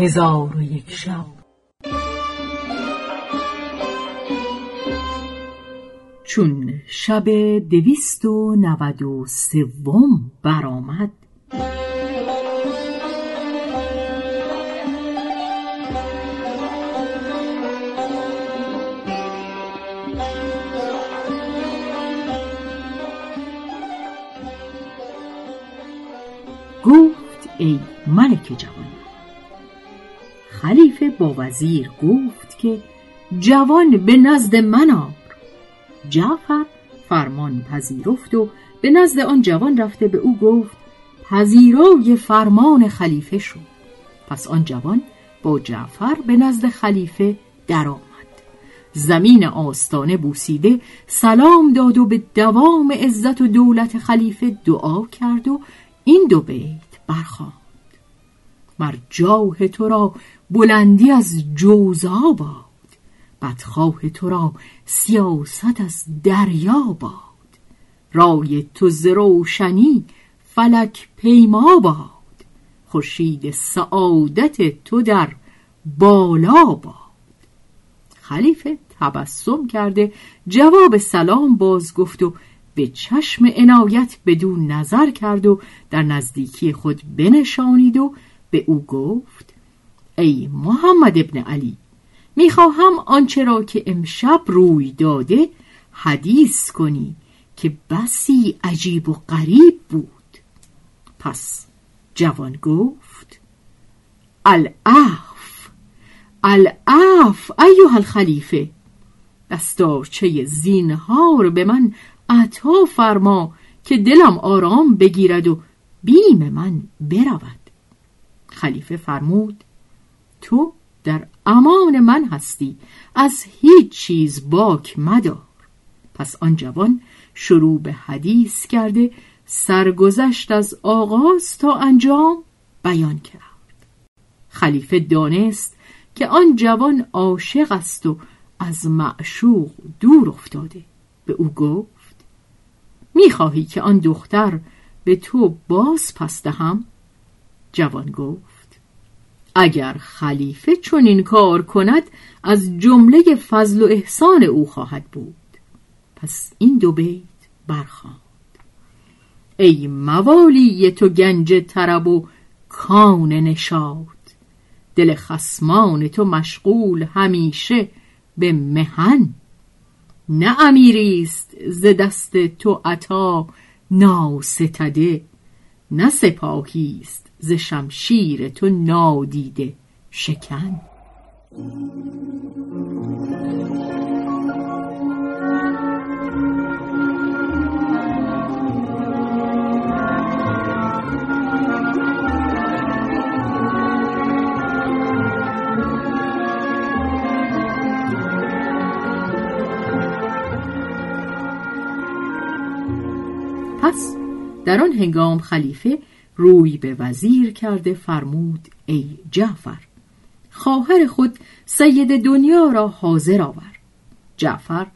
هزار و یک شب. چون شب دویست و نود و سوم برآمد گفت ای ملک جوان خلیفه با وزیر گفت که جوان به نزد من آر جعفر فرمان پذیرفت و به نزد آن جوان رفته به او گفت پذیرای فرمان خلیفه شد پس آن جوان با جعفر به نزد خلیفه درآمد. زمین آستانه بوسیده سلام داد و به دوام عزت و دولت خلیفه دعا کرد و این دو بیت برخواند مر جاه تو را بلندی از جوزا باد. بدخواه تو را سیاست از دریا باد. رای تو ز روشنی فلک پیما باد. خورشید سعادت تو در بالا باد. خلیفه تبسم کرده جواب سلام باز گفت و به چشم عنایت بدون نظر کرد و در نزدیکی خود بنشانید و به او گفت ای محمد ابن علی می‌خواهم آنچه را که امشب روی داده حدیث کنی که بسی عجیب و غریب بود. پس جوان گفت الاف الاف ایها الخلیفه دستارچه زینهار به من عطا فرما که دلم آرام بگیرد و بیم من برود. خلیفه فرمود تو در امان من هستی. از هیچ چیز باک مدار. پس آن جوان شروع به حدیث کرده سرگذشت از آغاز تا انجام بیان کرد. خلیفه دانست که آن جوان عاشق است و از معشوق دور افتاده. به او گفت می‌خواهی که آن دختر به تو باز پس دهم؟ جوان گفت اگر خلیفه چون این کار کند از جمله فضل و احسان او خواهد بود. پس این دو بیت برخواند ای موالی تو گنج طرب و کان نشاد دل خسمان تو مشغول همیشه به مهن. نه امیریست ز دست تو عطا ناستده نه سپاهیست ز شمشیر تو نادیده شکن. پس در آن هنگام خلیفه روی به وزیر کرده فرمود ای جعفر خواهر خود سید دنیا را حاضر آور جعفر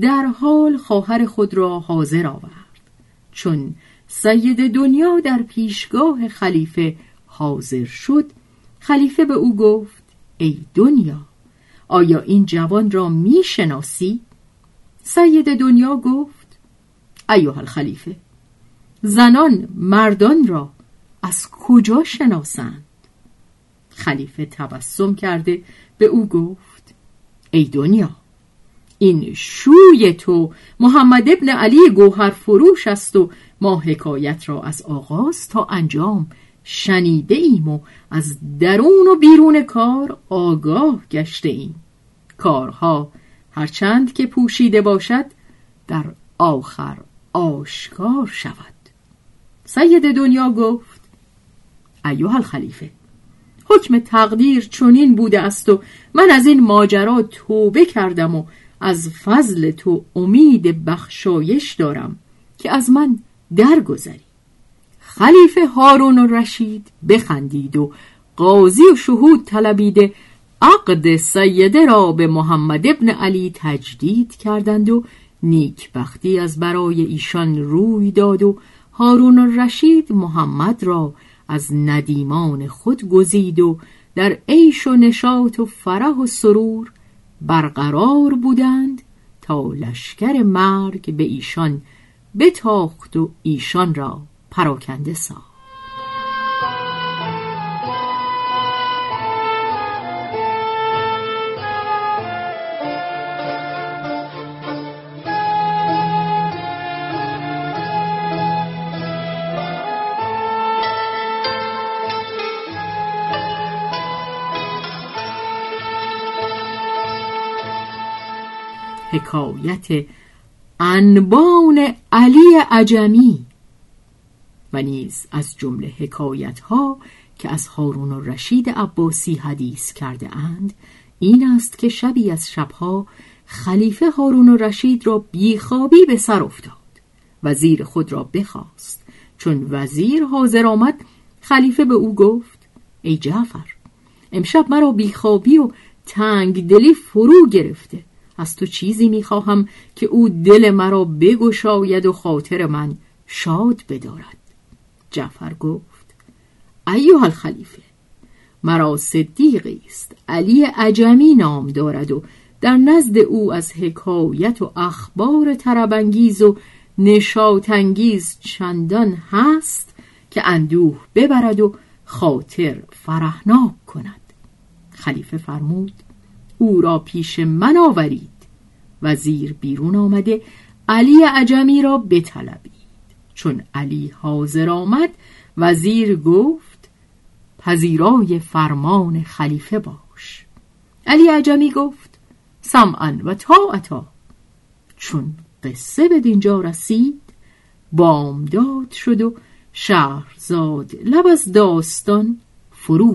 در حال خواهر خود را حاضر آورد چون سید دنیا در پیشگاه خلیفه حاضر شد خلیفه به او گفت ای دنیا آیا این جوان را می شناسی؟ سید دنیا گفت ایوه الخلیفه زنان مردان را از کجا شناسند؟ خلیفه تبسم کرده به او گفت ای دنیا این شوی تو محمد ابن علی گوهر فروش است و ما حکایت را از آغاز تا انجام شنیده ایم و از درون و بیرون کار آگاه گشته ایم. کارها هرچند که پوشیده باشد در آخر آشکار شود. سید دنیا گفت ایوه الخلیفه. حکم تقدیر چنین بوده است و من از این ماجرا توبه کردم و از فضل تو امید بخشایش دارم که از من درگذری. خلیفه هارون و رشید بخندید و قاضی و شهود طلبیده عقد سیده را به محمد ابن علی تجدید کردند و نیکبختی از برای ایشان روی داد و هارون رشید محمد را از ندیمان خود گزید و در عیش و نشاط و فرح و سرور برقرار بودند تا لشکر مرگ به ایشان بتاخت و ایشان را پراکنده ساخت. حکایت انبان علی عجمی و نیز از جمله حکایت ها که از هارون و رشید عباسی حدیث کرده اند این است که شبی از شبها خلیفه هارون و رشید را بیخوابی به سر افتاد وزیر خود را بخواست. چون وزیر حاضر آمد خلیفه به او گفت ای جعفر امشب مرا بیخوابی و تنگ دلی فرو گرفته از تو چیزی می‌خواهم که او دل مرا بگشاید و خاطر من شاد بدارد. جعفر گفت ایوه الخلیفه مرا صدیقی است علی عجمی نام دارد و در نزد او از حکایت و اخبار تربنگیز و نشاطانگیز چندان هست که اندوه ببرد و خاطر فرحناک کند. خلیفه فرمود او را پیش من آورید. وزیر بیرون آمده علی عجمی را بطلبید. چون علی حاضر آمد وزیر گفت پذیرای فرمان خلیفه باش. علی عجمی گفت سمعا و طاعتا. چون قصه به دینجا رسید بامداد شد و شهرزاد لب از داستان فرو